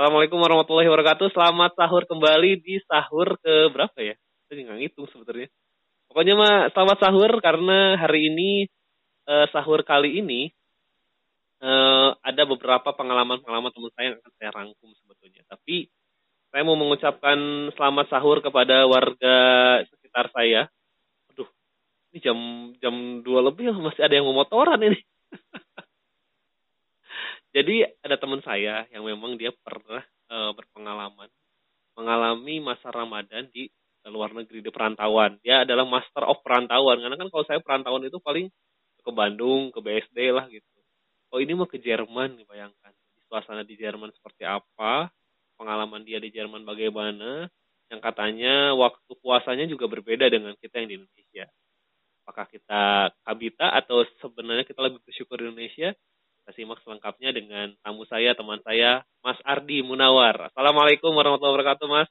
Assalamualaikum warahmatullahi wabarakatuh. Selamat sahur kembali di sahur ke berapa ya? Saya nggak ngitung sebetulnya. Pokoknya mah selamat sahur karena hari ini eh, sahur kali ini eh, ada beberapa pengalaman-pengalaman teman saya yang akan saya rangkum sebetulnya. Tapi saya mau mengucapkan selamat sahur kepada warga sekitar saya. Aduh, ini jam jam dua lebih masih ada yang mau motoran ini. Jadi ada teman saya yang memang dia pernah e, berpengalaman mengalami masa Ramadan di luar negeri di perantauan. Dia adalah master of perantauan. Karena kan kalau saya perantauan itu paling ke Bandung, ke BSD lah gitu. Oh ini mau ke Jerman bayangkan. Suasana di Jerman seperti apa? Pengalaman dia di Jerman bagaimana? Yang katanya waktu puasanya juga berbeda dengan kita yang di Indonesia. Apakah kita kabita atau sebenarnya kita lebih bersyukur di Indonesia? Simak selengkapnya dengan tamu saya, teman saya, Mas Ardi Munawar. Assalamualaikum warahmatullahi wabarakatuh, Mas.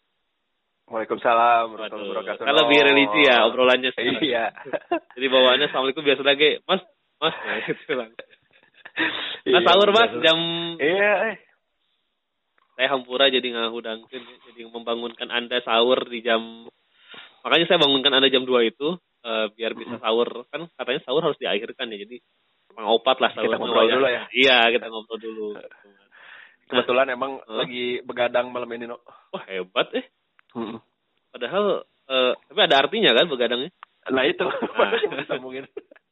Waalaikumsalam warahmatullahi wabarakatuh. Kan lebih religi ya obrolannya sekarang. Iya. Jadi bawaannya Assalamualaikum biasa lagi, Mas, Mas, nah, gitu lang. Nah, Iya, sahur Mas jam Iya, eh. saya hampura jadi ngahudangkeun jadi membangunkan Anda sahur di jam makanya saya bangunkan Anda jam 2 itu eh, biar bisa sahur kan katanya sahur harus diakhirkan ya jadi opat lah Kita ngobrol dulu ya. Iya, kita ngobrol dulu. Kebetulan emang Hah? lagi begadang malam ini, no. Wah, hebat eh. Mm. Padahal eh, tapi ada artinya kan begadangnya. Nah itu, Nah. disambungin.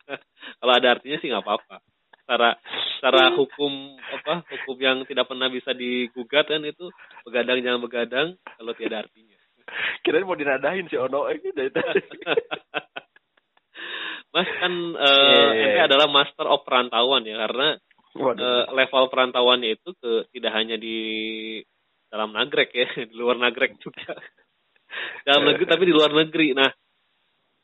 Kalau ada artinya sih nggak apa-apa. Secara secara hukum apa hukum yang tidak pernah bisa digugat kan itu begadang jangan begadang kalau tiada artinya. Kirain mau dinadahin si Ono eh, dari tadi. Mas kan Iya, iya, ente iya. adalah master of perantauan ya karena Waduh. eh, level perantauannya itu ke tidak hanya di dalam nagrek ya di luar nagrek juga dalam negeri tapi di luar negeri. Nah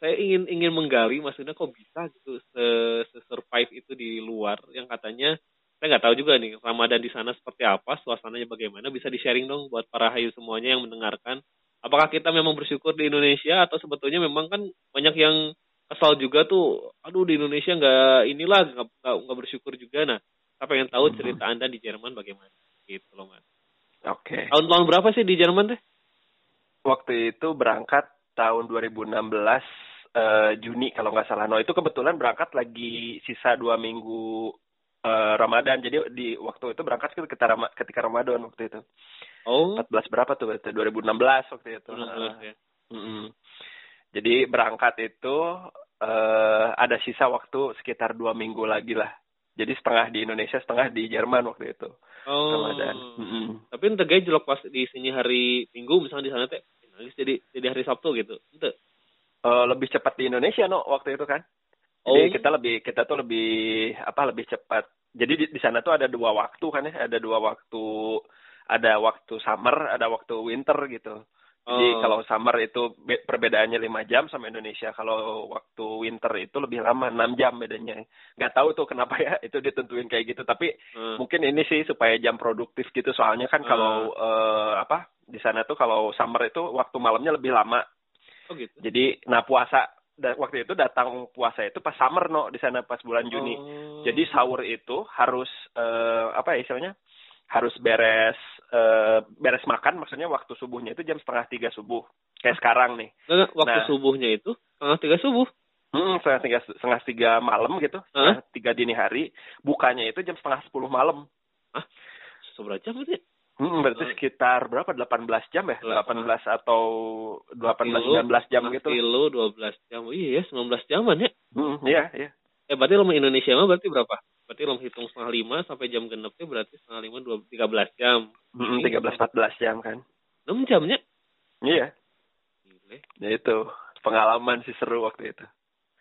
saya ingin ingin menggali maksudnya kok bisa gitu se, se- survive itu di luar yang katanya saya nggak tahu juga nih Ramadan di sana seperti apa suasananya bagaimana bisa di sharing dong buat para hayu semuanya yang mendengarkan apakah kita memang bersyukur di Indonesia atau sebetulnya memang kan banyak yang kesal juga tuh aduh di Indonesia nggak inilah nggak nggak bersyukur juga nah saya pengen tahu Mhm. cerita anda di Jerman bagaimana gitu loh mas Oke. tahun-tahun berapa sih di Jerman teh Waktu itu berangkat tahun 2016 eh, Juni kalau nggak salah. No itu kebetulan berangkat lagi sisa dua minggu eh, Ramadan. Jadi di waktu itu berangkat ketika, ketika Ramadan waktu itu. oh 14 berapa tuh? berarti? 2016 waktu itu. 2016 ya. Mm-mm. Jadi berangkat itu eh ada sisa waktu sekitar dua minggu lagi lah. Jadi setengah di Indonesia, setengah di Jerman waktu itu. oh Ramadan. Mm-mm. tapi ente gaya jelok pas di sini hari Minggu misalnya di sana teh jadi jadi hari Sabtu gitu ente Eh, lebih cepat di Indonesia no waktu itu kan. Oh. Jadi kita lebih kita tuh lebih apa lebih cepat. Jadi di, di sana tuh ada dua waktu kan ya, ada dua waktu ada waktu summer, ada waktu winter gitu. Jadi Oh. kalau summer itu be- perbedaannya 5 jam sama Indonesia. Kalau waktu winter itu lebih lama 6 jam bedanya. Nggak tahu tuh kenapa ya itu ditentuin kayak gitu. Tapi Hmm. mungkin ini sih supaya jam produktif gitu. Soalnya kan kalau eh, apa di sana tuh kalau summer itu waktu malamnya lebih lama. oh gitu Jadi nah puasa waktu itu datang puasa itu pas summer no di sana pas bulan Juni. Oh. Jadi sahur itu harus eh, apa ya istilahnya? Harus beres eh, beres makan maksudnya waktu subuhnya itu jam setengah tiga subuh kayak sekarang nih. Nggak, waktu Nah. subuhnya itu setengah tiga subuh Hmm, setengah tiga setengah tiga malam gitu, setengah tiga dini hari. Bukanya itu jam setengah sepuluh malam. seberapa jam itu ya? Hmm, berarti sekitar berapa? 18 jam ya? Delapan. 18 atau 18 19 jam gitu. kilo 12 jam iya ya 19 jaman ya Hmm, iya, iya. Eh berarti lama Indonesia mah berarti berapa berarti lo hitung setengah lima sampai jam genep tuh berarti setengah lima dua tiga belas jam Hmm, 13 14 jam kan. enam jamnya Iya. Gile. Ya itu pengalaman sih seru waktu itu.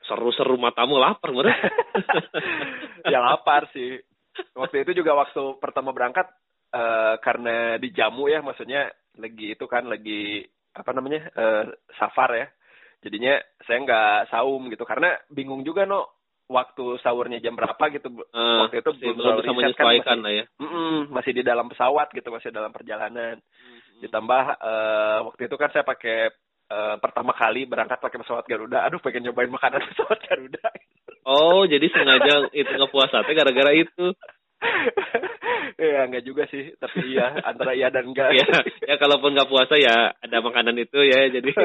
seru-seru matamu lapar meren ya lapar sih. Waktu itu juga waktu pertama berangkat eh, karena dijamu ya maksudnya lagi itu kan lagi apa namanya eh, safar ya. Jadinya saya nggak saum gitu karena bingung juga no waktu sahurnya jam berapa gitu. Eh, waktu itu belum bisa riset kan, menyesuaikan masih- lah ya Mm-mm, masih di dalam pesawat gitu masih dalam perjalanan. Hmm. Ditambah eh, waktu itu kan saya pakai eh, pertama kali berangkat pakai pesawat Garuda. Aduh pengen nyobain makanan pesawat Garuda. oh jadi sengaja itu ngepuasa teh gara-gara itu ya enggak juga sih, tapi iya antara iya dan enggak. ya, ya kalaupun nggak puasa ya ada makanan itu ya jadi.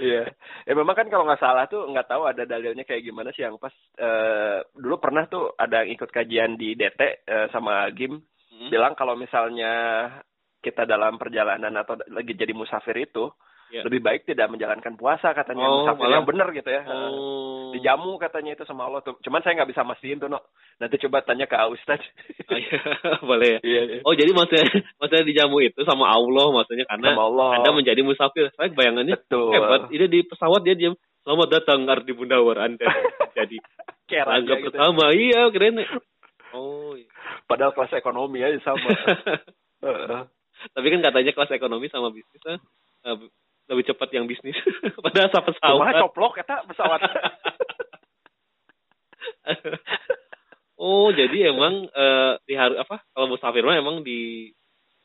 Iya. ya memang kan kalau nggak salah tuh nggak tahu ada dalilnya kayak gimana sih yang pas eh, dulu pernah tuh ada yang ikut kajian di DT eh, sama Gim Hmm. bilang kalau misalnya kita dalam perjalanan atau lagi jadi musafir itu Ya. lebih baik tidak menjalankan puasa katanya Oh, musafir malah- yang benar gitu ya. Oh. Dijamu katanya itu sama Allah tuh. Cuman saya nggak bisa mastiin tuh, no. Nanti coba tanya ke Ustaz. Oh, iya. Boleh ya. Iya, iya. Oh jadi maksudnya maksudnya dijamu itu sama Allah maksudnya karena Sama Allah. Anda menjadi musafir. Saya bayangannya Betul. hebat. Ini di pesawat dia diam. Selamat datang Ardi Bundawar Anda jadi anggap gitu. pertama. Iya keren. Oh. iya. Padahal kelas ekonomi aja sama. Heeh. Tapi kan katanya kelas ekonomi sama bisnis eh, lebih cepat yang bisnis. Padahal sama pesawat. coplok eta pesawat. oh jadi emang eh, di hari apa kalau musafir mah emang di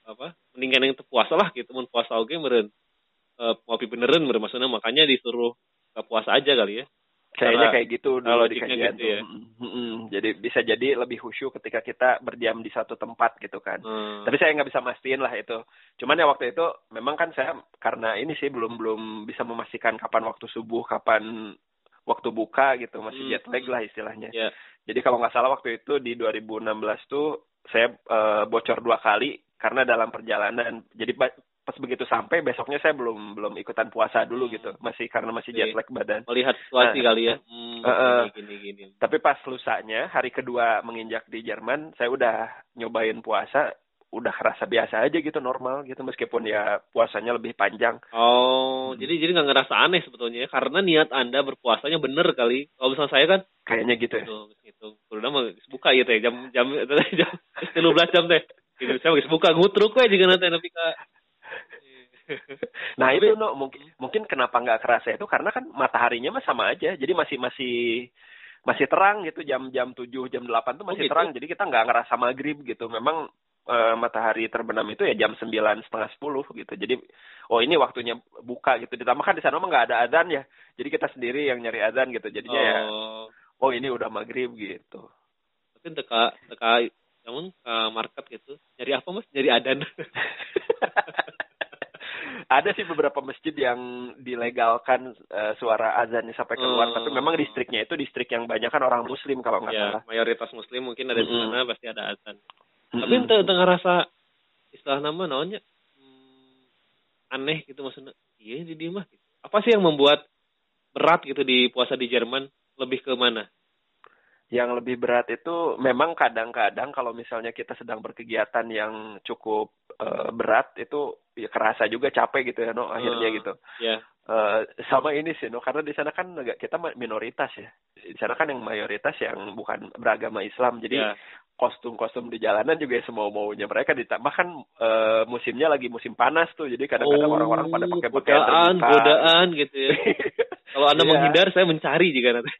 apa mendingan yang puasa lah gitu mun puasa oge meureun eh, ngopi beneran meureun maksudnya makanya disuruh ke puasa aja kali ya Kayaknya kayak gitu dulu di kajian gitu ya. Mm-mm. Jadi bisa jadi lebih khusyuk ketika kita berdiam di satu tempat gitu kan. Hmm. Tapi saya nggak bisa mastiin lah itu. Cuman ya waktu itu memang kan saya karena ini sih belum belum bisa memastikan kapan waktu subuh, kapan waktu buka gitu, masih Hmm. jet lag lah istilahnya. ya Jadi kalau nggak salah waktu itu di 2016 tuh saya eh, bocor dua kali karena dalam perjalanan. Jadi pas begitu sampai besoknya saya belum belum ikutan puasa dulu Hmm. gitu, masih karena masih jet lag badan. melihat situasi Nah. kali ya hmm, Heeh. gini gini gini Tapi pas lusanya hari kedua menginjak di Jerman, saya udah nyobain puasa, udah kerasa biasa aja gitu normal gitu meskipun ya puasanya lebih panjang. oh Hmm. jadi jadi nggak ngerasa aneh sebetulnya ya karena niat anda berpuasanya bener kali kalau misalnya saya kan Kayaknya gitu ya. Gitu. Udah geus buka ya teh jam jam jam 13 jam teh. Gitu saya geus buka ngutruk we juga nanti nepi ka Nah itu no mungkin mungkin kenapa nggak kerasa itu karena kan mataharinya mah sama aja. Jadi masih masih masih terang gitu jam-jam 7 jam 8 tuh masih Oh, gitu? terang. Jadi kita nggak ngerasa maghrib gitu. Memang eh, matahari terbenam itu ya jam sembilan setengah sepuluh gitu. Jadi oh ini waktunya buka gitu. Ditambah kan di sana mah nggak ada adzan ya. Jadi kita sendiri yang nyari adzan gitu. Jadinya ya Oh, oh ini udah maghrib gitu. tapi teka teka namun ke market gitu. Nyari apa Mas? Nyari adan. ada sih beberapa masjid yang dilegalkan eh, suara azannya sampai keluar, Hmm. tapi memang distriknya itu distrik yang banyak kan orang muslim kalau nggak ya, salah. mayoritas muslim mungkin ada di Mm-mm. sana pasti ada azan. Tapi Mm-mm. ente ente ngerasa istilah nama naonnya hmm, aneh gitu maksudnya. Iya di mah. Gitu. Apa sih yang membuat berat gitu di puasa di Jerman? Lebih ke mana? yang lebih berat itu memang kadang-kadang kalau misalnya kita sedang berkegiatan yang cukup eh, berat itu ya kerasa juga capek gitu ya no akhirnya Hmm. gitu. Ya. Eh, sama ini sih no karena di sana kan agak kita minoritas ya. Di sana kan yang mayoritas yang bukan beragama Islam. Jadi ya. kostum-kostum di jalanan juga semau maunya mereka ditambah kan eh, musimnya lagi musim panas tuh jadi kadang-kadang Oh, orang-orang pada pakai pakaian godaan, terbuka. godaan gitu ya. Kalau Anda Iya. menghindar, saya mencari juga nanti.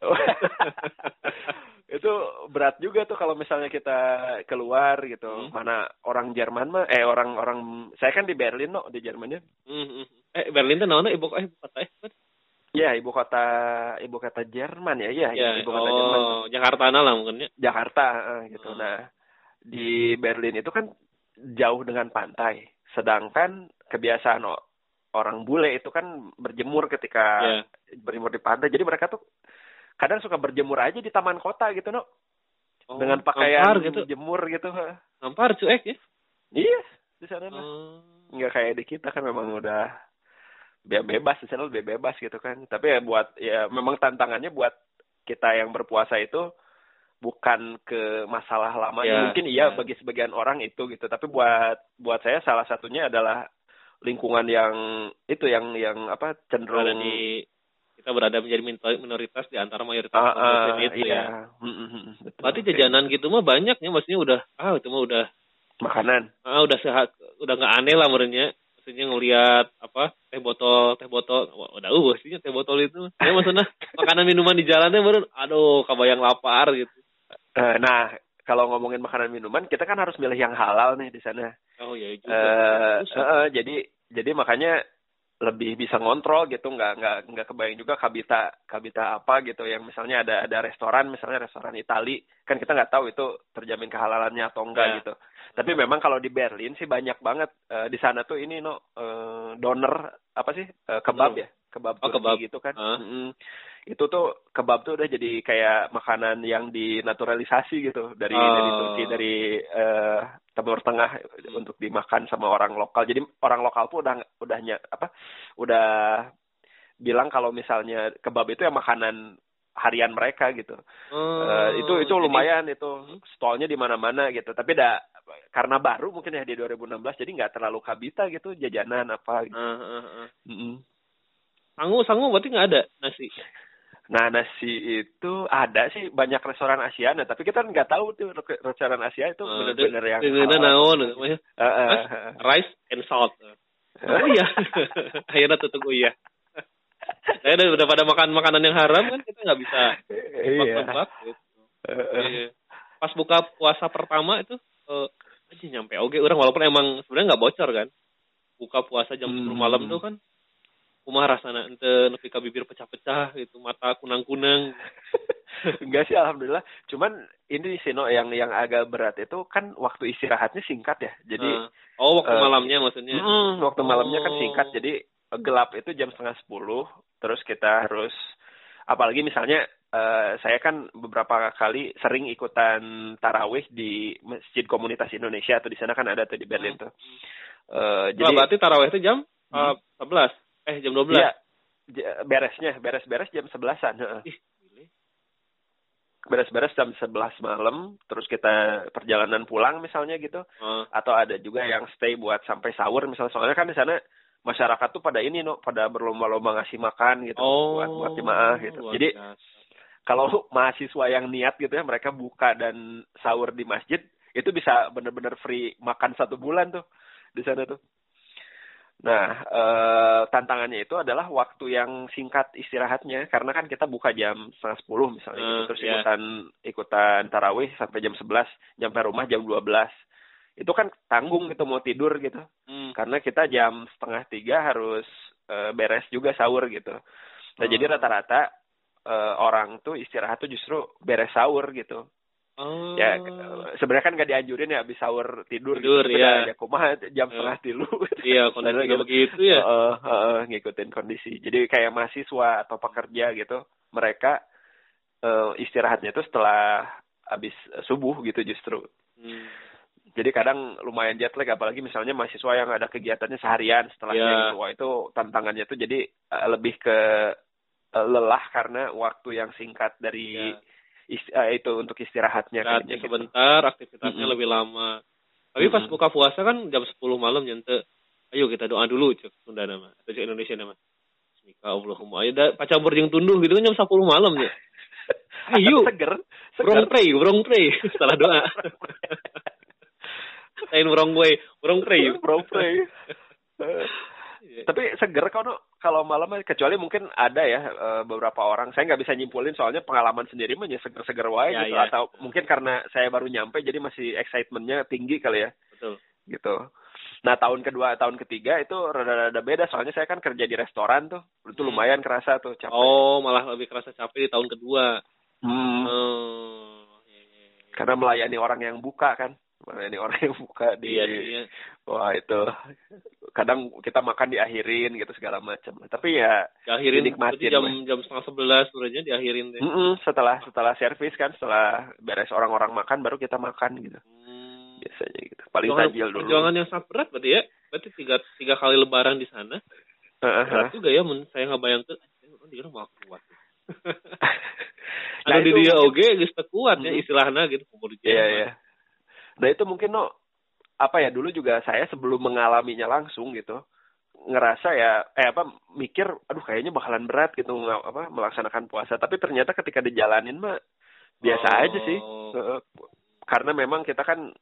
itu berat juga tuh kalau misalnya kita keluar gitu Hmm. mana orang Jerman mah eh orang orang saya kan di Berlin no di Jermannya Hmm, hmm. Eh, Berlin tuh namanya ibu eh, kota eh, ya ibu kota ibu kota Jerman ya iya Ya, ibu kota Jerman oh, Jakarta lah mungkin ya. Jakarta eh, gitu Hmm. nah di Berlin itu kan jauh dengan pantai sedangkan kebiasaan orang bule itu kan berjemur ketika Ya. berjemur di pantai jadi mereka tuh kadang suka berjemur aja di taman kota gitu no Oh, dengan pakaian Nampar gitu. jemur gitu. Nampar cuek ya. iya di sana mah Oh. nggak kayak di kita kan memang udah be- bebas di sana lebih bebas gitu kan tapi ya buat ya memang tantangannya buat kita yang berpuasa itu bukan ke masalah lamanya Ya, mungkin iya ya. bagi sebagian orang itu gitu tapi buat buat saya salah satunya adalah lingkungan yang itu yang yang apa cenderung di kita berada menjadi minoritas di antara mayoritas muslim ah, itu iya. ya. Betul. Berarti jajanan gitu mah banyak ya, maksudnya udah ah itu mah udah makanan ah udah sehat udah nggak aneh lah menurutnya. Maksudnya ngelihat apa teh botol teh botol Wah, udah uh maksudnya teh botol itu ya maksudnya makanan minuman di jalannya baru aduh kabayang lapar gitu. Eh, nah kalau ngomongin makanan minuman kita kan harus milih yang halal nih di sana Oh iya juga. Terus, eh, eh, jadi jadi makanya lebih bisa ngontrol gitu nggak nggak nggak kebayang juga kabita kabita apa gitu yang misalnya ada ada restoran misalnya restoran Itali kan kita nggak tahu itu terjamin kehalalannya atau enggak Ya. gitu. Tapi memang kalau di Berlin sih banyak banget eh, di sana tuh ini no eh, doner apa sih Eh, kebab ya kebab Oh, Turki kebab. gitu kan Ah. Mm-mm. itu tuh kebab tuh udah jadi kayak makanan yang dinaturalisasi gitu dari Oh. dari Turki dari eh, Timur Tengah untuk dimakan sama orang lokal jadi orang lokal pun udah udah ny- apa udah bilang kalau misalnya kebab itu ya makanan harian mereka gitu Oh, Eh, itu itu jadi- lumayan itu stolnya di mana-mana gitu tapi dah karena baru mungkin ya di 2016 jadi nggak terlalu kabita gitu jajanan apa gitu. Ah, ah, ah. Mm-mm. Sangu, sangu berarti nggak ada nasi. Nah nasi itu ada sih banyak restoran Asiana tapi kita nggak tahu tuh re- restoran Asia itu Ah, bener-bener yang Dengan naon Hah? eh. Rice and salt. Oh iya. Akhirnya tutup oh iya. Saya udah, pada makan makanan yang haram kan kita nggak bisa Iya. tebak gitu. Iya. Pas buka puasa pertama itu eh aja nyampe oke orang walaupun emang sebenarnya nggak bocor kan. Buka puasa jam 10 Hmm. malam tuh kan kumah rasana ente nepi ka bibir pecah-pecah gitu, mata kunang-kunang. Enggak sih alhamdulillah. Cuman ini sih no yang yang agak berat itu kan waktu istirahatnya singkat ya. Jadi Nah, oh waktu eh, malamnya maksudnya. Mm, waktu malamnya kan Oh. singkat, jadi gelap itu jam setengah sepuluh. Terus kita harus, apalagi misalnya eh, saya kan beberapa kali sering ikutan tarawih di masjid komunitas Indonesia atau di sana kan ada tuh di Berlin tuh. Eh, Jadi, jadi berarti tarawih itu jam Hmm. 11. Eh jam 12. iya, beresnya beres-beres jam sebelasan. Ih. Beres-beres jam sebelas malam, terus kita perjalanan pulang misalnya gitu. Eh, atau ada juga yang stay buat sampai sahur misalnya soalnya kan di sana masyarakat tuh pada ini no pada berlomba-lomba ngasih makan gitu oh, buat buat jemaah gitu jadi kalau mahasiswa yang niat gitu ya mereka buka dan sahur di masjid itu bisa bener-bener free makan satu bulan tuh di sana tuh nah eh, tantangannya itu adalah waktu yang singkat istirahatnya karena kan kita buka jam setengah sepuluh misalnya gitu. Eh, terus iya. ikutan ikutan tarawih sampai jam 11 nyampe rumah jam 12 itu kan tanggung gitu mau tidur gitu Hmm. karena kita jam setengah tiga harus eh, beres juga sahur gitu. Nah Oh. jadi rata-rata eh, orang tuh istirahat tuh justru beres sahur gitu. Oh. Ya sebenarnya kan nggak dianjurin ya habis sahur tidur, Tidur, gitu. Tapi iya. dah, ya kumaha jam Eh. setengah tilu. Iya, kondisinya gitu. begitu ya. Heeh, heeh, ngikutin kondisi. Jadi kayak mahasiswa atau pekerja gitu, mereka eh, istirahatnya tuh setelah habis subuh gitu justru. Hmm. Jadi kadang lumayan jet lag apalagi misalnya mahasiswa yang ada kegiatannya seharian setelahnya Iya. gitu. Wah itu tantangannya tuh jadi eh, lebih ke eh, lelah karena waktu yang singkat dari Iya. Is- eh, itu untuk istirahatnya Istirahatnya gitu. sebentar, aktivitasnya Mm-mm. lebih lama. Tapi pas Mm-mm. buka puasa kan jam 10 malam nyente. Ayo kita doa dulu cek Sunda nama atau cek Indonesia nama. Bismika Allahumma. Ayo da pacampur jeung tunduh gitu kan jam 10 malam ya. Ayo. seger, seger. Burung pray, burung pray. Salah doa. Lain burung gue, burung pray. Bro, pray. Tapi seger kalau kalau malam kecuali mungkin ada ya eh, beberapa orang saya nggak bisa nyimpulin soalnya pengalaman sendiri mah ya seger-seger wae Ya, gitu ya. atau mungkin karena saya baru nyampe jadi masih excitementnya tinggi kali ya Betul. gitu. Nah tahun kedua tahun ketiga itu rada-rada beda soalnya saya kan kerja di restoran tuh itu Hmm. lumayan kerasa tuh capek. Oh, malah lebih kerasa capek di tahun kedua. Hmm. Oh. iya, iya, iya. Karena melayani orang yang buka kan, melayani orang yang buka di Iya, iya. wah itu kadang kita makan diakhirin gitu segala macam. Tapi ya Diakhirin Dinikmatin berarti jam lah. jam setengah sebelas sebenarnya diakhirin deh. mm-mm, setelah setelah servis kan setelah beres orang-orang makan baru kita makan gitu Hmm. biasanya gitu. Paling Perjuangan- tajil dulu. Perjuangan yang sangat berat berarti ya. Berarti tiga tiga kali lebaran di sana. Heeh. Berat juga ya men saya nggak bayangkan dia mau kuat. Nah, Anu di dia geus teu kuat ya istilahnya gitu kubur Iya jelema. Nah itu mungkin no apa ya dulu juga saya sebelum mengalaminya langsung gitu ngerasa ya eh apa mikir aduh kayaknya bakalan berat gitu nggak apa melaksanakan puasa tapi ternyata ketika dijalanin mah biasa Oh. aja sih Heeh. karena memang kita kan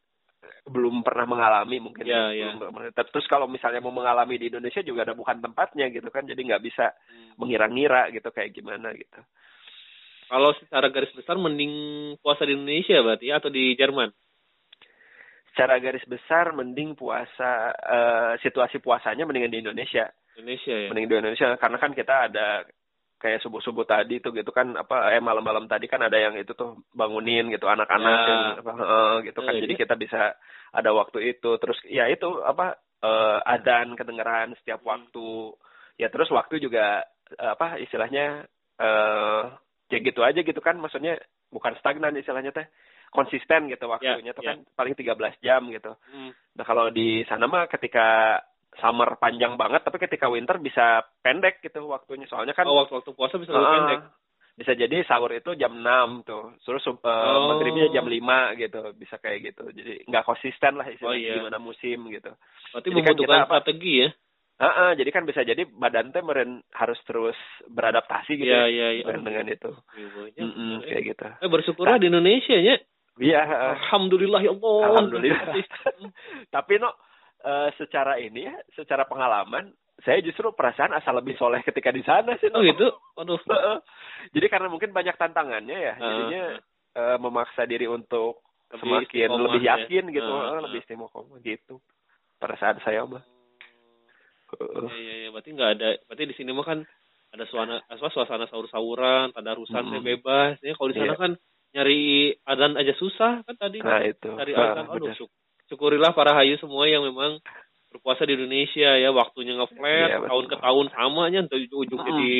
belum pernah mengalami mungkin Iya, iya. Belum pernah. terus kalau misalnya mau mengalami di Indonesia juga ada bukan tempatnya gitu kan jadi nggak bisa Hmm. mengira-ngira gitu kayak gimana gitu Kalau secara garis besar mending puasa di Indonesia berarti ya, atau di Jerman? Secara garis besar mending puasa eh, situasi puasanya mendingan di Indonesia Indonesia ya. Mending di Indonesia karena kan kita ada kayak subuh-subuh tadi tuh gitu kan apa eh malam-malam tadi kan ada yang itu tuh bangunin gitu anak-anak Ya. apa eh, gitu kan Eh, jadi iya. kita bisa ada waktu itu terus ya itu apa eh, adan kedengeran setiap Hmm. waktu ya terus waktu juga eh, apa istilahnya eh ya gitu aja gitu kan maksudnya bukan stagnan istilahnya teh konsisten gitu waktunya tuh ya. kan paling 13 jam gitu Hmm. Nah kalau di sana mah ketika summer panjang banget, tapi ketika winter bisa pendek gitu waktunya. Soalnya kan Oh, waktu-waktu puasa bisa lebih uh, pendek. bisa jadi sahur itu jam 6 tuh, terus uh, Oh. maghribnya jam 5 gitu, bisa kayak gitu. Jadi nggak konsisten lah istilahnya Oh, iya. gimana musim gitu. Berarti Jadi kan membutuhkan kita apa- strategi ya. Heeh, jadi kan bisa jadi badan teh meren harus terus beradaptasi gitu Iya, ya, iya, iya. dengan, dengan itu. Ribunya, Mm-mm, bener, kayak gitu. Eh bersyukurlah di Indonesia ya. Iya. Alhamdulillah ya Allah. Alhamdulillah. Tapi no, eh, secara ini ya, secara pengalaman, saya justru perasaan asal lebih soleh ketika di sana sih. Oh no. gitu. Aduh. Jadi karena mungkin banyak tantangannya ya, jadinya eh, memaksa diri untuk Lebih semakin lebih ya. yakin gitu, Heeh, eh, heeh. lebih istiqomah gitu. Perasaan saya mah. Iya, iya, iya. Berarti nggak ada. Berarti di sini mah kan ada suasana, suasana sahur-sahuran, tadarusan Mm-mm. bebas. Ya, kalau di sana Iya. kan nyari adan aja susah kan tadi. Nah itu. Cari Nah, adan. Aduh, benar. syuk- syukurilah para hayu semua yang memang berpuasa di Indonesia ya waktunya ngeflat betul. tahun ke tahun samanya tuh ujung-ujung Mm. jadi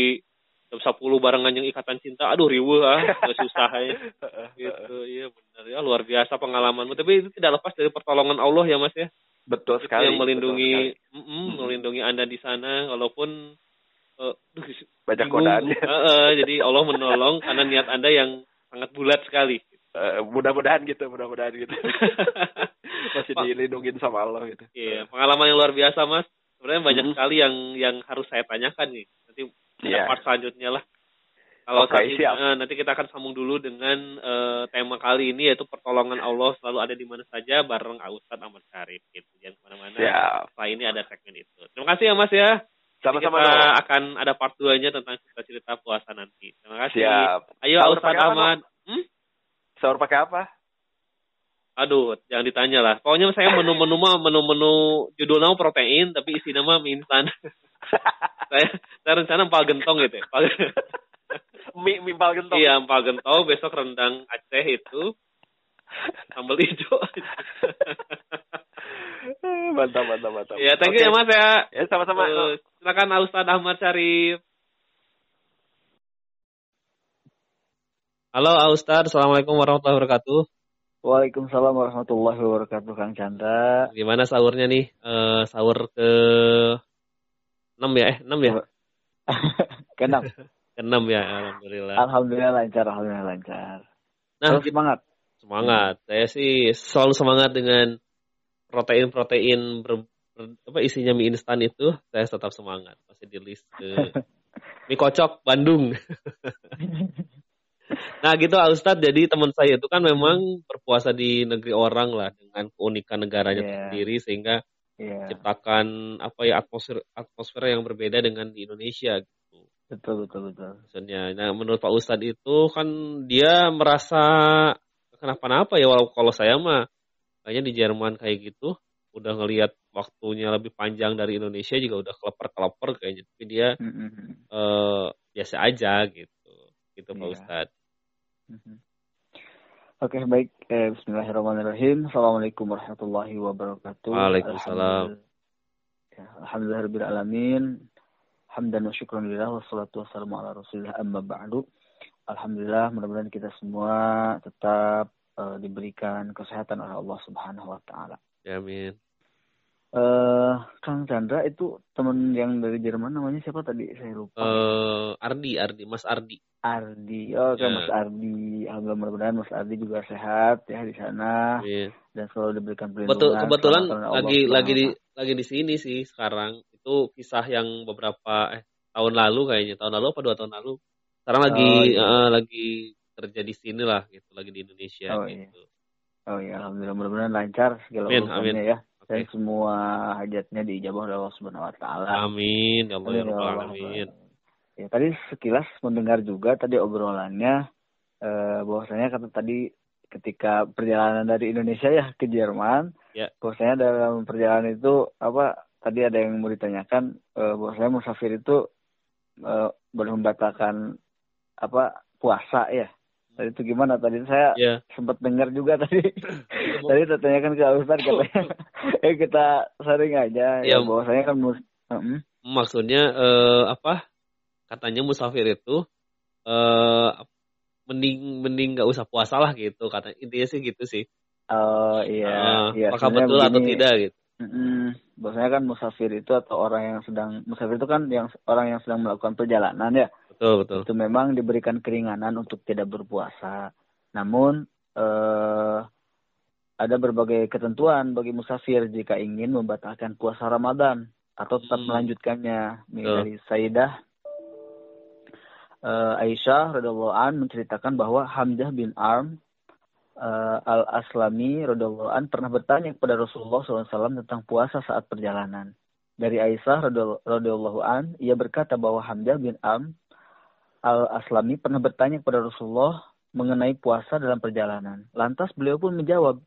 jam 10 barengan yang ikatan cinta aduh riweuh ah nggak susah ya gitu iya benar ya luar biasa pengalamanmu tapi itu tidak lepas dari pertolongan Allah ya mas ya Betul itu sekali. yang melindungi betul mm-mm, Mm. melindungi anda di sana walaupun eh, sekali. banyak bingung. godaannya. Heeh, jadi Allah menolong karena niat anda yang sangat bulat sekali Eh, mudah-mudahan gitu, mudah-mudahan gitu. Masih dilindungin sama Allah gitu. Iya, pengalaman yang luar biasa, Mas. Sebenarnya banyak Mhm. sekali yang yang harus saya tanyakan nih. Nanti Iya. part selanjutnya lah. Kalau Oke, saat ini, siap. eh, nanti kita akan sambung dulu dengan eh, tema kali ini yaitu pertolongan Allah selalu ada di mana saja bareng Ustadz Ahmad Syarif gitu. Jangan ke mana-mana. Setelah ini ada segmen itu. Terima kasih ya Mas ya. Sama-sama kita akan ada part 2-nya tentang cerita-cerita puasa nanti. Terima kasih. Siap. Ayo Sahur apa, Ahmad. Hmm? Sahur pakai apa? Aduh, jangan ditanya lah. Pokoknya saya menu-menu mah menu-menu judul nama protein, tapi isi nama mie instan. saya saya rencana empal gentong gitu ya. Empal- Mie, mie pal gentong. iya, empal gentong, besok rendang Aceh itu. Sambal hijau. mantap, mantap, mantap. ya, thank you Oke. ya Mas ya. Ya, sama-sama. Eh, silakan Ustadz Ahmad Syarif. Halo Ustadz, Assalamualaikum warahmatullahi wabarakatuh. Waalaikumsalam warahmatullahi wabarakatuh Kang Chandra. Gimana sahurnya nih? Eh, sahur ke 6 ya? Eh, 6 ya? Kenap. Ke 6 ya, Alhamdulillah. Alhamdulillah lancar, alhamdulillah lancar. Nah, Terus semangat. semangat. Saya sih selalu semangat dengan protein-protein ber- apa isinya mie instan itu, saya tetap semangat. Masih di list ke mie kocok Bandung. nah, gitu Pak Ustadz. Jadi teman saya itu kan memang berpuasa di negeri orang lah dengan keunikan negaranya Iya. sendiri sehingga Iya, ciptakan apa ya atmosfer atmosfer yang berbeda dengan di Indonesia gitu. betul betul betul. Maksudnya, nah menurut Pak Ustadz itu kan dia merasa kenapa-napa ya walau kalau saya mah kayaknya di Jerman kayak gitu udah ngelihat waktunya lebih panjang dari Indonesia juga udah keleper-keleper kayaknya tapi dia Mm-mm. eh, biasa aja gitu gitu Pak Iya. Ustadz Mhm. Oke baik, eh, Bismillahirrahmanirrahim. Assalamualaikum warahmatullahi wabarakatuh. Waalaikumsalam. Alhamdulillah. Ya, Alhamdulillah alamin. Hamdan wa syukran lillah wassalatu wassalamu ala rasulillah amma ba'du. Alhamdulillah mudah-mudahan kita semua tetap eh, diberikan kesehatan oleh Allah Subhanahu wa taala. Ya amin Eh, Kang Chandra itu teman yang dari Jerman namanya siapa tadi? Saya lupa. eh Ardi Ardi Mas Ardi Ardi. Oh, Ya. kan Mas Ardi. Alhamdulillah mudah-mudahan Mas Ardi juga sehat ya di sana Amin. dan selalu diberikan perlindungan. betul kebetulan oleh Allah lagi lagi di lagi di sini sih sekarang itu kisah yang beberapa eh tahun lalu kayaknya tahun lalu apa dua tahun lalu sekarang lagi Oh, iya. eh, lagi kerja di sini lah gitu lagi di Indonesia Oh, iya. Oh ya, alhamdulillah mudah-mudahan lancar segala Amin, amin. ya. Dan semua hajatnya diijabah oleh Allah Subhanahu wa taala. amin ya Allah ya Amin, ya Rabbal Allah. alamin Ya, tadi sekilas mendengar juga tadi obrolannya eh, bahwasanya kata tadi ketika perjalanan dari Indonesia ya ke Jerman, Ya. bahwasanya dalam perjalanan itu apa tadi ada yang mau ditanyakan uh, bahwa saya musafir itu boleh membatalkan apa puasa ya. Tadi itu gimana? Tadi saya yeah. sempat dengar juga tadi. tadi saya tanyakan ke Ustaz katanya, eh kita sering aja yeah. ya bahwasanya kan mus uh, maksudnya uh, apa? Katanya musafir itu uh, mending mending nggak usah puasa lah gitu kata intinya sih gitu sih. Oh iya. Uh, iya apakah betul begini, atau tidak gitu? Mm, bahwasanya kan musafir itu atau orang yang sedang musafir itu kan yang orang yang sedang melakukan perjalanan ya. Betul betul. Itu memang diberikan keringanan untuk tidak berpuasa. Namun eh, ada berbagai ketentuan bagi musafir jika ingin membatalkan puasa Ramadan atau tetap hmm. melanjutkannya. Ini dari Sayyidah uh, Aisyah radhiallahu an menceritakan bahwa Hamzah bin Arm uh, Al-Aslami radhiyallahu an pernah bertanya kepada Rasulullah SAW tentang puasa saat perjalanan. Dari Aisyah radhiyallahu an, ia berkata bahwa Hamzah bin Am Al-Aslami pernah bertanya kepada Rasulullah mengenai puasa dalam perjalanan. Lantas beliau pun menjawab,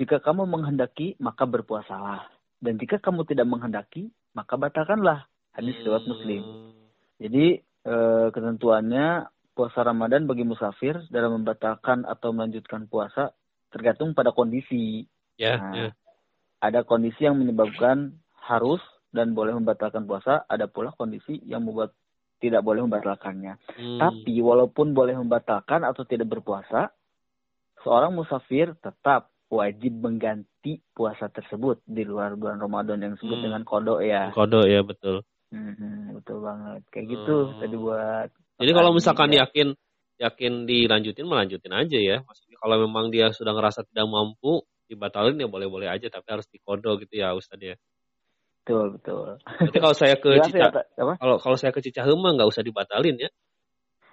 jika kamu menghendaki, maka berpuasalah. Dan jika kamu tidak menghendaki, maka batalkanlah. Hadis riwayat Muslim. Hmm. Jadi e, ketentuannya puasa Ramadan bagi musafir dalam membatalkan atau melanjutkan puasa tergantung pada kondisi. Yeah, nah, yeah. Ada kondisi yang menyebabkan harus dan boleh membatalkan puasa, ada pula kondisi yang membuat tidak boleh membatalkannya. Hmm. Tapi walaupun boleh membatalkan atau tidak berpuasa, seorang musafir tetap wajib mengganti puasa tersebut di luar bulan Ramadan yang disebut hmm. dengan kodok ya. Kodok ya betul. Hmm, betul banget. Kayak gitu hmm. tadi buat jadi kalau misalkan ya. yakin yakin dilanjutin melanjutin aja ya. Maksudnya kalau memang dia sudah ngerasa tidak mampu dibatalin ya boleh-boleh aja tapi harus dikodo gitu ya Ustaz ya. Betul, betul. Berarti kalau saya ke Cica, ya, kalau kalau saya ke Cicahem mah nggak usah dibatalin ya.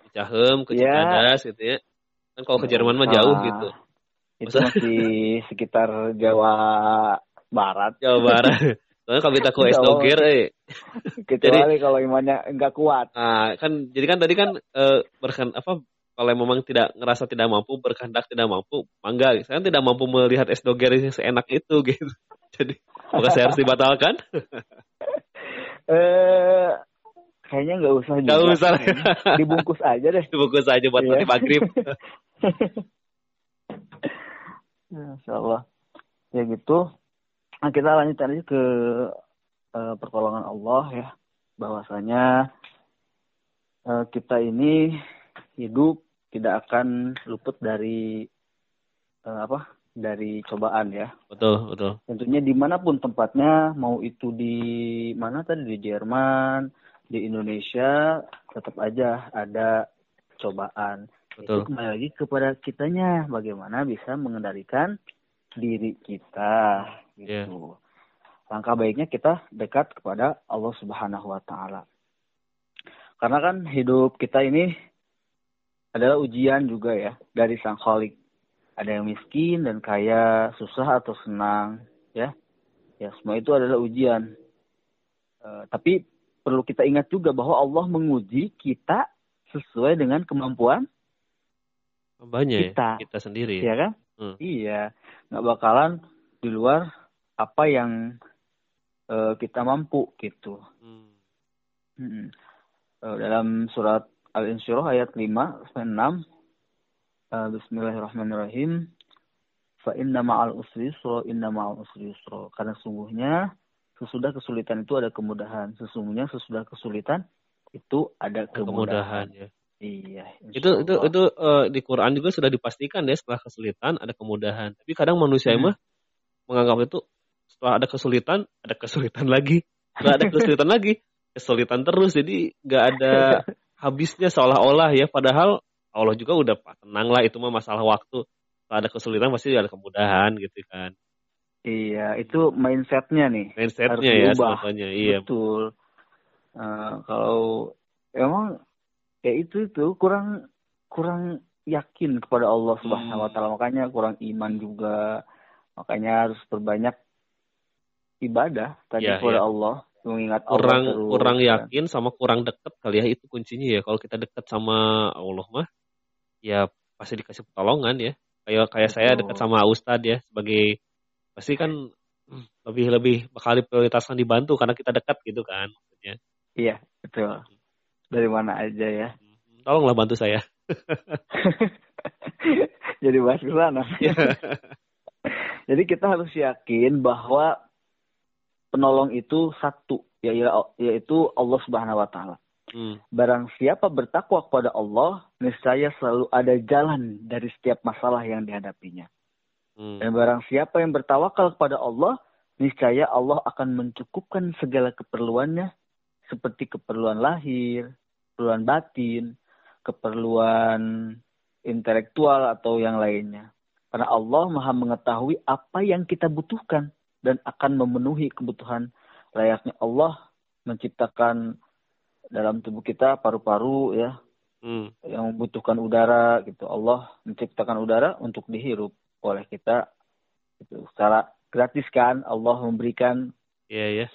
Cicahem ke ya. Cicadas gitu ya. Kan kalau ke Jerman mah jauh gitu. Itu masih sekitar Jawa Barat. Jawa Barat. Soalnya kalau kita ke es doger, eh. Kecuali jadi, kalau imannya enggak kuat. Nah, kan jadi kan tadi kan eh, berkan apa kalau memang tidak ngerasa tidak mampu berkehendak tidak mampu mangga. Saya tidak mampu melihat es doger yang seenak itu gitu. Jadi maka saya harus dibatalkan? Eh kayaknya nggak usah nggak usah. dibungkus aja deh. Dibungkus aja buat nanti iya. maghrib. Insya Allah ya gitu. Nah, kita lanjut aja ke uh, pertolongan Allah ya. Bahwasanya uh, kita ini hidup tidak akan luput dari uh, apa? Dari cobaan ya. Betul, betul. Tentunya di mana pun tempatnya, mau itu di mana tadi di Jerman, di Indonesia, tetap aja ada cobaan. Betul. Itu kembali lagi kepada kitanya, bagaimana bisa mengendalikan diri kita gitu. Yeah. Langkah baiknya kita dekat kepada Allah Subhanahu wa taala. Karena kan hidup kita ini adalah ujian juga ya dari Sang Khalik. Ada yang miskin dan kaya, susah atau senang, ya. Ya, semua itu adalah ujian. Uh, tapi perlu kita ingat juga bahwa Allah menguji kita sesuai dengan kemampuan Banyak kita, ya, kita sendiri. Ya kan? Hmm. Iya, nggak bakalan di luar apa yang uh, kita mampu gitu. Hmm. Hmm. Uh, dalam surat Al-Insyirah ayat 5 sampai 6 uh, Bismillahirrahmanirrahim. Fa inna ma'al usri yusra, inna ma'al usri yusra. Karena sungguhnya sesudah kesulitan itu ada kemudahan. Sesungguhnya sesudah kesulitan itu ada kemudahan. kemudahan ya. Iya. Itu itu itu uh, di Quran juga sudah dipastikan ya setelah kesulitan ada kemudahan. Tapi kadang manusia hmm. mah menganggap itu setelah ada kesulitan ada kesulitan lagi setelah ada kesulitan lagi kesulitan terus jadi nggak ada habisnya seolah-olah ya. Padahal Allah juga udah tenang lah itu mah masalah waktu. Setelah ada kesulitan pasti ada kemudahan gitu kan. Iya itu mindsetnya nih. Mindsetnya ya sebetulnya iya. Betul. Uh, kalau emang ya itu itu kurang kurang yakin kepada Allah Subhanahu Wa Taala. Hmm. makanya kurang iman juga. Makanya harus berbanyak ibadah tadi ya, kepada ya. Allah mengingat kurang Allah terus, kurang kan. yakin sama kurang deket kali ya itu kuncinya ya kalau kita deket sama Allah mah ya pasti dikasih pertolongan ya kayak kayak saya dekat sama Ustad ya sebagai pasti kan lebih lebih bakal diprioritaskan dibantu karena kita dekat gitu kan maksudnya. Iya, betul. Dari mana aja ya. Tolonglah bantu saya. Jadi bahas ke sana. Jadi kita harus yakin bahwa penolong itu satu, yaitu Allah Subhanahu wa taala. Hmm. Barang siapa bertakwa kepada Allah, niscaya selalu ada jalan dari setiap masalah yang dihadapinya. Hmm. Dan barang siapa yang bertawakal kepada Allah, niscaya Allah akan mencukupkan segala keperluannya seperti keperluan lahir, keperluan batin, keperluan intelektual atau yang lainnya. Karena Allah Maha mengetahui apa yang kita butuhkan dan akan memenuhi kebutuhan layaknya Allah menciptakan dalam tubuh kita paru-paru ya Hmm. yang membutuhkan udara gitu. Allah menciptakan udara untuk dihirup oleh kita itu secara gratis kan Allah memberikan Iya ya.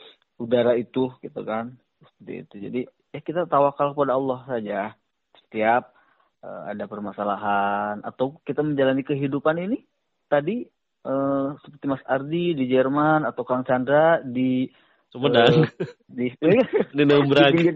udara itu gitu kan seperti itu jadi ya kita tawakal kepada Allah saja setiap eh, ada permasalahan atau kita menjalani kehidupan ini tadi eh, seperti Mas Ardi di Jerman atau Kang Chandra di Sumedang. eh, di Di di pinggir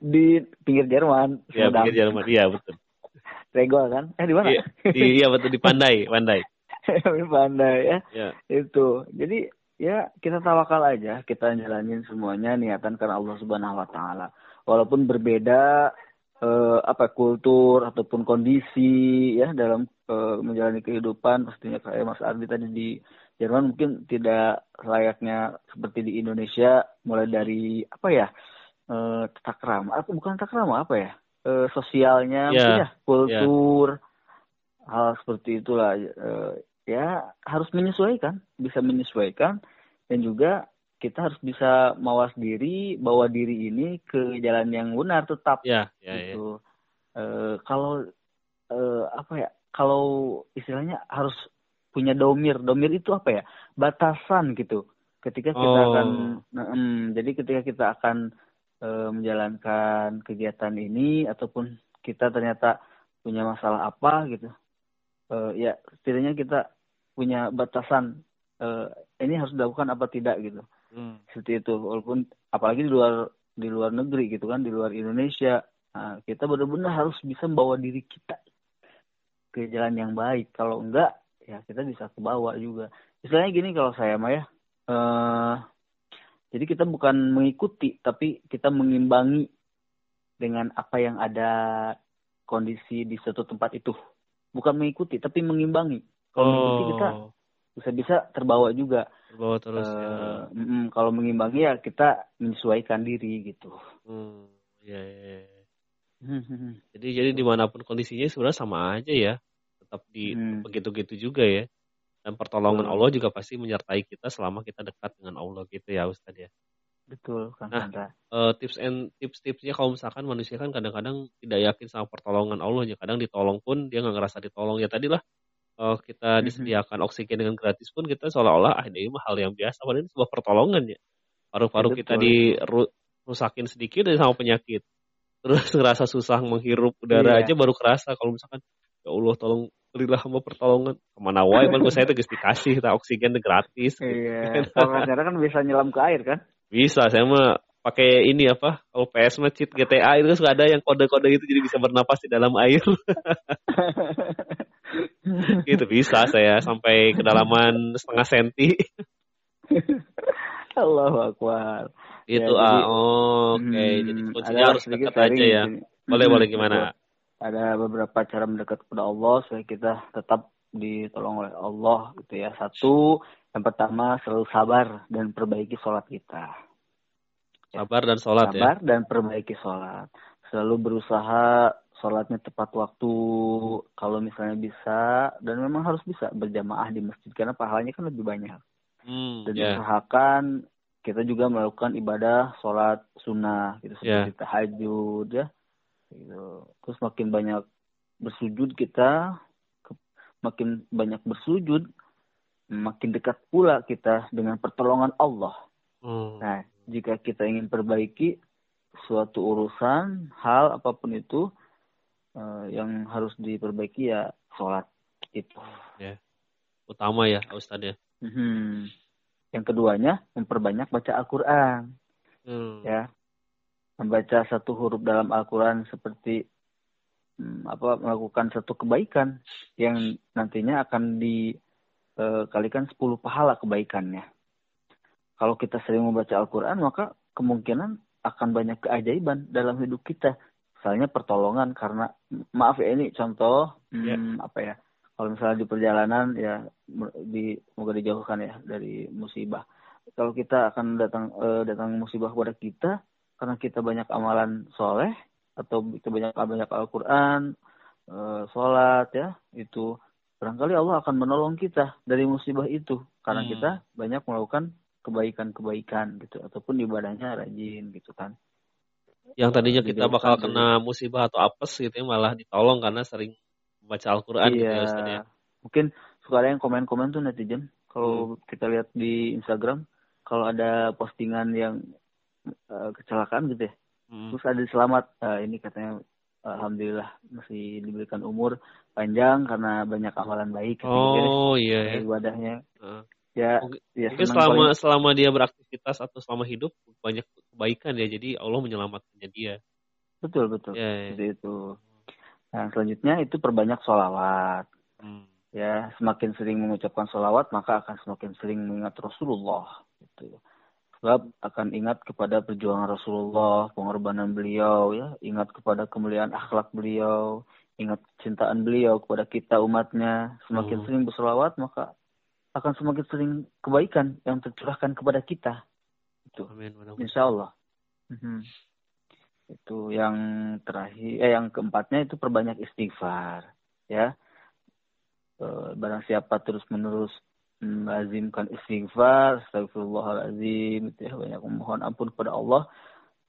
di pinggir Jerman Ya, pinggir Jerman. Iya, betul. Regol kan eh di mana Iya, di, iya betul di Pandai, Pandai. Di Pandai ya Ya. itu jadi ya kita tawakal aja kita jalanin semuanya niatan karena Allah Subhanahu Wa Taala walaupun berbeda eh, apa kultur ataupun kondisi ya dalam eh, menjalani kehidupan pastinya kayak Mas Ardi tadi di Jerman mungkin tidak layaknya seperti di Indonesia mulai dari apa ya eh, tata krama apa bukan tata krama apa ya eh, sosialnya Ya, mungkin ya. kultur hal seperti itulah eh, ya harus menyesuaikan bisa menyesuaikan dan juga kita harus bisa mawas diri bawa diri ini ke jalan yang benar tetap Ya, ya, ya. gitu. Eh, kalau eh, apa ya kalau istilahnya harus punya domir. Domir itu apa ya? Batasan gitu. Ketika kita Oh. akan em, jadi ketika kita akan eh, menjalankan kegiatan ini ataupun kita ternyata punya masalah apa gitu. Eh, ya setidaknya kita punya batasan eh, ini harus dilakukan apa tidak gitu Hmm. seperti itu walaupun apalagi di luar di luar negeri gitu kan di luar Indonesia. Nah, kita benar-benar harus bisa membawa diri kita ke jalan yang baik. Kalau enggak ya kita bisa ke bawah juga. Istilahnya gini kalau saya mah ya eh jadi kita bukan mengikuti tapi kita mengimbangi dengan apa yang ada kondisi di suatu tempat itu. Bukan mengikuti tapi mengimbangi. Kalau mengikuti kita Oh, bisa-bisa terbawa juga terbawa terus ya. Eh, mm, kalau mengimbangi ya kita menyesuaikan diri gitu. Hmm. Ya, ya. Jadi jadi di mana pun kondisinya sebenarnya sama aja ya, tetap di Hmm. begitu-gitu juga ya. Dan pertolongan Betul. Allah juga pasti menyertai kita selama kita dekat dengan Allah gitu ya Ustaz ya. Betul, Kang Nah. Eh, tips and tips-tipsnya kalau misalkan manusia kan kadang-kadang tidak yakin sama pertolongan Allah ya. Kadang ditolong pun dia nggak ngerasa ditolong ya tadi lah. Eh, kita Mhm. disediakan oksigen dengan gratis pun kita seolah-olah ah ini mah hal yang biasa padahal ini sebuah pertolongan ya. Paru-paru Ya, kita betul. dirusakin sedikit dari sama penyakit. Terus ngerasa susah menghirup udara Iya. aja baru kerasa kalau misalkan ya Allah tolong berilah hamba pertolongan ke mana wae kan saya tuh geus dikasih tak oksigen gratis Iya, kalau Sandra kan bisa nyelam ke air kan? bisa saya mah pakai ini apa kalau PS mah cheat GTA itu kan suka ada yang kode-kode itu jadi bisa bernapas di dalam air gitu bisa saya sampai kedalaman setengah senti Allahu Akbar. itu Ya, ah oh, oke Hmm, jadi kuncinya harus sedikit dekat aja ya boleh Hmm, boleh gimana. Ada beberapa cara mendekat kepada Allah supaya kita tetap ditolong oleh Allah gitu ya. Satu, yang pertama selalu sabar dan perbaiki sholat kita. Sabar dan sholat ya sabar dan perbaiki sholat. Selalu berusaha sholatnya tepat waktu. Kalau misalnya bisa, dan memang harus bisa berjamaah di masjid karena pahalanya kan lebih banyak. hmm, Dan ya usahakan kita juga melakukan ibadah sholat sunnah gitu seperti tahajud ya. Gitu. Terus makin banyak bersujud kita, ke- makin banyak bersujud, makin dekat pula kita dengan pertolongan Allah. Hmm, Nah, jika kita ingin perbaiki suatu urusan, hal apa pun itu eh, yang harus diperbaiki ya sholat itu. utama ya Ustadz ya Mhm. yang keduanya memperbanyak baca Al-Qur'an. Hmm. Ya. Membaca satu huruf dalam Al-Qur'an seperti hmm, apa melakukan satu kebaikan yang nantinya akan dikalikan 10 pahala kebaikannya. Kalau kita sering membaca Al-Qur'an maka kemungkinan akan banyak keajaiban dalam hidup kita. Misalnya pertolongan karena maaf ya ini contoh Ya. hmm, apa ya? Kalau misalnya di perjalanan ya di semoga dijauhkan ya dari musibah. Kalau kita akan datang eh, datang musibah kepada kita karena kita banyak amalan soleh atau kita banyak banyak Al-Qur'an, eh, sholat ya, itu barangkali Allah akan menolong kita dari musibah itu karena Hmm. kita banyak melakukan kebaikan-kebaikan gitu ataupun ibadahnya rajin gitu kan. Yang tadinya kita bakal kena musibah atau apes gitu ya malah ditolong karena sering membaca Al-Qur'an gitu ya Ustaz ya. Mungkin suka ada yang komen-komen tuh netizen. Kalau kita lihat di Instagram, kalau ada postingan yang eh, kecelakaan gitu ya, Hmm. terus ada selamat. Eh, ini katanya alhamdulillah masih diberikan umur panjang karena banyak amalan baik gitu ya, Oh iya ya. ibadahnya. Heeh. Ya, Mungkin- ya Mungkin senang selama paling- selama dia beraktivitas atau selama hidup banyak kebaikan ya. Jadi Allah menyelamatkannya dia. betul betul Ya, ya. seperti itu. Nah selanjutnya itu perbanyak sholawat. Hmm. ya semakin sering mengucapkan sholawat maka akan semakin sering mengingat Rasulullah gitu sebab akan ingat kepada perjuangan Rasulullah pengorbanan beliau ya ingat kepada kemuliaan akhlak beliau ingat cintaan beliau kepada kita umatnya Hmm. semakin sering bersolawat maka akan semakin sering kebaikan yang tercurahkan kepada kita. Itu. Amin. insya Allah Mhm. itu yang terakhir eh yang keempatnya itu perbanyak istighfar ya. Eh, barang siapa terus menerus melazimkan istighfar astagfirullahalazim itu ya banyak memohon ampun kepada Allah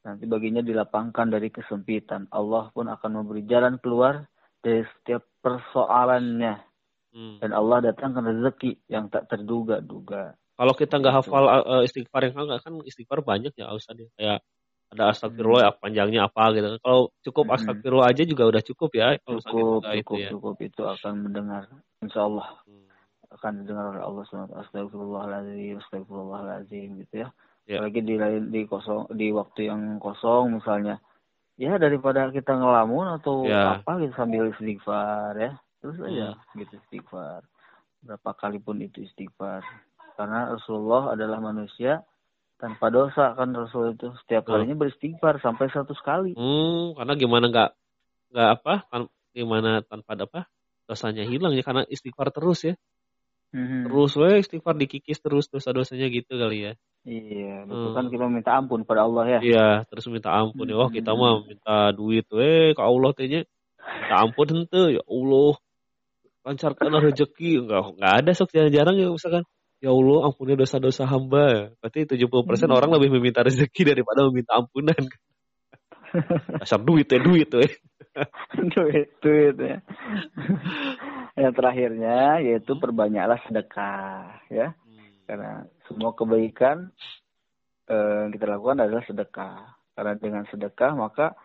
nanti baginya dilapangkan dari kesempitan. Allah pun akan memberi jalan keluar dari setiap persoalannya Hmm. dan Allah datangkan rezeki yang tak terduga-duga Kalau kita nggak Gitu. hafal uh, istighfar yang enggak kan istighfar banyak ya Ustaz ya. Kayak ada astagfirullah ya, panjangnya apa gitu. Kalau cukup Hmm. astagfirullah aja juga udah cukup ya. Kalau cukup kita itu cukup ya. cukup itu akan mendengar insya Allah Hmm. akan didengar oleh Allah SWT. Astagfirullahaladzim, astagfirullahaladzim gitu ya. Ya. Apalagi di lain di kosong di waktu yang kosong misalnya. Ya daripada kita ngelamun atau Ya. apa gitu sambil istighfar ya. Terus aja Hmm. gitu istighfar. Berapa kali pun itu istighfar. Karena Rasulullah adalah manusia tanpa dosa kan Rasul itu setiap Betul. harinya beristighfar sampai 100 kali. Hmm, karena gimana nggak nggak apa tan- gimana tanpa ada apa dosanya hilang ya karena istighfar terus ya. Mhm. Terus we istighfar dikikis terus dosa-dosanya gitu kali ya. Iya, betul Hmm. kan kita minta ampun pada Allah ya. Iya, terus minta ampun ya. Wah, kita Hmm. mah minta duit we ke Allah tehnya. Minta ampun hente ya Allah. Lancarkan rezeki enggak enggak ada sok jarang-jarang ya misalkan Ya Allah, ampuni dosa-dosa hamba. Berarti 70% Hmm. orang lebih meminta rezeki daripada meminta ampunan. Dasar duit ya, duit we. duit duit ya yang terakhirnya yaitu perbanyaklah sedekah ya karena semua kebaikan eh, yang kita lakukan adalah sedekah karena dengan sedekah maka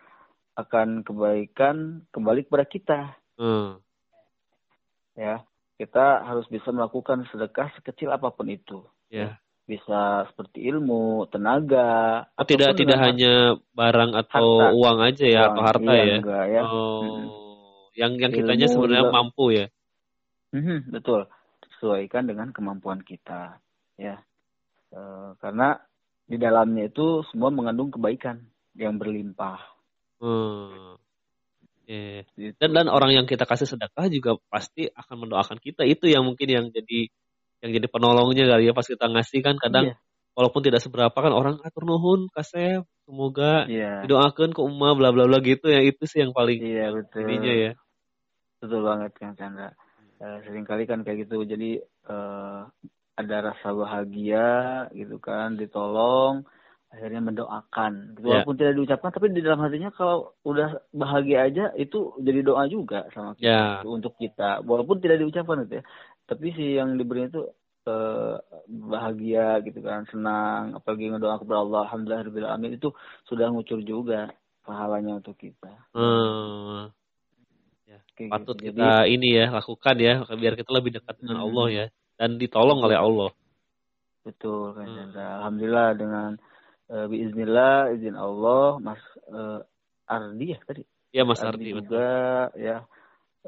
akan kebaikan kembali kepada kita Hmm. Ya kita harus bisa melakukan sedekah sekecil apa pun itu Ya. bisa seperti ilmu tenaga Oh, tidak tidak hanya barang atau Harta. uang aja ya uang. atau harta Iya, ya. enggak, ya Oh. Mm-mm. Yang yang kitanya Ilmu sebenarnya juga. mampu ya. Mhm, betul. Sesuaikan dengan kemampuan kita, ya. Eh, karena di dalamnya itu semua mengandung kebaikan yang berlimpah. Hmm. Ya. Gitu. Dan dan orang yang kita kasih sedekah juga pasti akan mendoakan kita. Itu yang mungkin yang jadi yang jadi penolongnya kali ya pas kita ngasih kan kadang Iya. walaupun tidak seberapa kan orang atur nuhun kasep semoga Iya, didoakan ke umat bla bla bla gitu ya itu sih yang paling iya betul. ininya ya. Betul banget Kang Chandra. Eh, sering kali kan kayak gitu. Jadi eh, ada rasa bahagia gitu kan, ditolong, akhirnya mendoakan. Gitu. Ya. Walaupun tidak diucapkan, tapi di dalam hatinya kalau udah bahagia aja itu jadi doa juga sama kita Ya. gitu, untuk kita. Walaupun tidak diucapkan gitu ya. Tapi si yang diberi itu eh, bahagia gitu kan, senang, apalagi ngedoa kepada Allah, alhamdulillah alamin itu sudah ngucur juga pahalanya untuk kita. Hmm. Kayak Patut gitu. kita ini ya lakukan ya biar kita lebih dekat dengan Hmm. Allah ya dan ditolong oleh Allah. Betul kan Hmm. Alhamdulillah dengan uh, biiznillah izin Allah Mas eh, Ardi ya tadi. Ya Mas Ardi Ardi, betul. juga ya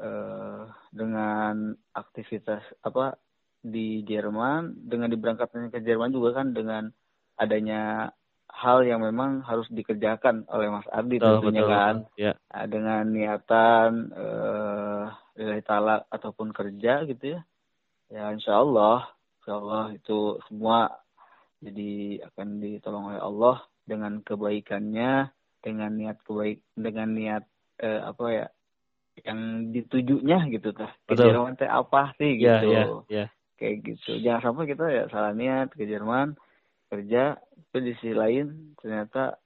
eh, dengan aktivitas apa di Jerman dengan diberangkatnya ke Jerman juga kan dengan adanya hal yang memang harus dikerjakan oleh Mas Ardi Betul, tentunya betul, kan betul. Ya, dengan niatan eh lillahi taala ataupun kerja gitu ya ya insya Allah insya Allah itu semua jadi akan ditolong oleh Allah dengan kebaikannya dengan niat kebaik dengan niat eh, apa ya yang ditujunya gitu tah ke. Jerman teh apa sih ya, gitu ya, ya. kayak gitu jangan sampai kita ya salah niat ke Jerman kerja tapi di sisi lain ternyata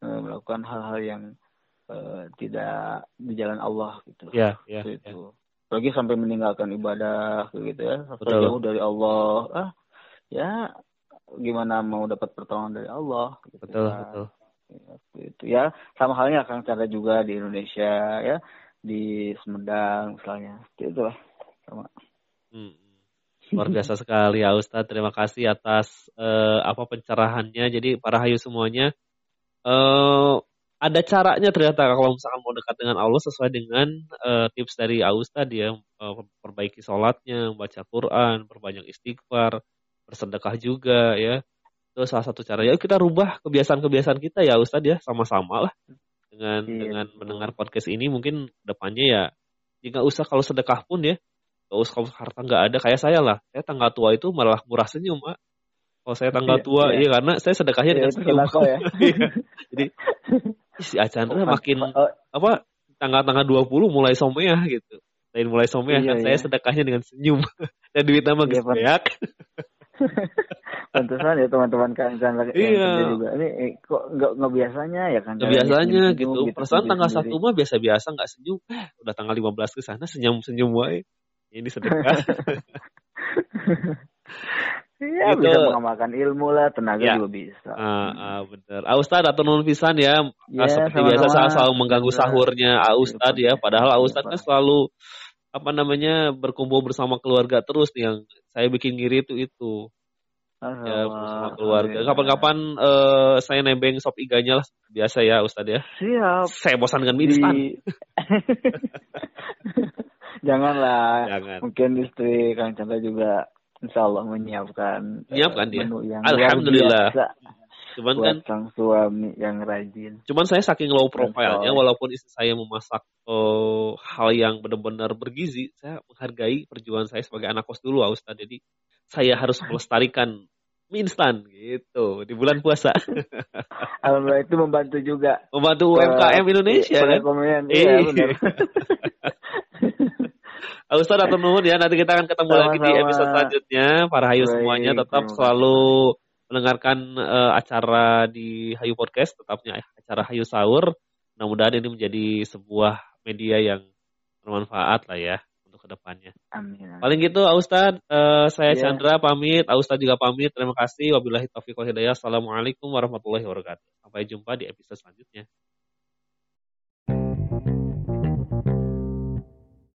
eh, melakukan hal-hal yang eh, tidak di jalan Allah gitu Ya, Seperti ya. itu lagi sampai meninggalkan ibadah gitu ya sampai Betul. jauh dari Allah ah ya gimana mau dapat pertolongan dari Allah gitu Betul, kan. betul. Ya, seperti itu ya sama halnya Kang Chandra juga di Indonesia ya di Sumedang misalnya Seperti itulah sama Hmm. Luar biasa sekali ya Ustadz. Terima kasih atas eh, apa pencerahannya. Jadi para hayu semuanya eh ada caranya ternyata kalau misalkan mau dekat dengan Allah sesuai dengan eh, tips dari Ustadz ya eh, perbaiki sholatnya, membaca Quran, perbanyak istighfar, bersedekah juga ya. Itu salah satu cara. Ya kita rubah kebiasaan-kebiasaan kita ya Ustadz ya sama-sama lah dengan Iya, dengan mendengar podcast ini mungkin depannya ya jika usah kalau sedekah pun ya Gak usah kalau harta nggak ada kayak saya lah. Saya tanggal tua itu malah murah senyum, Mak. Kalau saya tanggal Iya, tua, iya. iya karena saya sedekahnya Ya, dengan senyum. ya. Iya. Jadi si Acandra makin Oh, apa tanggal-tanggal 20 mulai someah gitu. Lain mulai someah Iya, kan saya iya. sedekahnya dengan senyum. Dan duitnya mah Iya, Pak. beak. Pantesan ya teman-teman Chandra yang Iya. juga. Ini eh, kok nggak nggak biasanya ya Kang Chandra Biasanya senyum-senyum gitu. Perasaan sendiri- tanggal. 1 mah biasa-biasa nggak senyum. Udah tanggal 15 ke sana senyum-senyum wae. Ini sedekah. Iya Gitu. bisa mengamalkan ilmu lah, tenaga Ya. juga bisa. Ah, ah, bener. Ah, Ustadz atau non pisan ya, Ya, Ah, seperti sama-sama. biasa saya selalu mengganggu sahurnya Ah Ustadz ya. Padahal Ah Ustadz kan selalu apa namanya berkumpul bersama keluarga terus nih yang saya bikin ngiri itu itu ya bersama keluarga. Kapan-kapan eh, saya nebeng sop iganya lah biasa ya Ustadz ya. Siap. Saya bosan dengan mie instan. Di... Janganlah. Jangan. Mungkin istri Kang Chandra juga insya Allah menyiapkan Menyiapkan dia. menu yang Alhamdulillah. biasa Cuman buat kan sang suami yang rajin. Cuman saya saking low profile-nya, walaupun istri saya memasak eh, hal yang benar-benar bergizi, saya menghargai perjuangan saya sebagai anak kos dulu, Ustadz. Jadi saya harus melestarikan mie instan gitu di bulan puasa. Alhamdulillah itu membantu juga. Membantu UMKM Indonesia kan. Iya. Iya benar. Ustadz atau nuhun ya, nanti kita akan ketemu lagi di Sama-sama. episode selanjutnya. Para Hayu semuanya tetap selalu mendengarkan eh, acara di Hayu Podcast, tetapnya acara Hayu Sahur. Mudah-mudahan ini menjadi sebuah media yang bermanfaat lah ya untuk ke depannya. Amin. Paling gitu, Ah Ustadz, eh, saya Iya. Chandra pamit, Ustadz juga pamit. Terima kasih. Wabillahi taufiq wal hidayah. Assalamualaikum warahmatullahi wabarakatuh. Sampai jumpa di episode selanjutnya.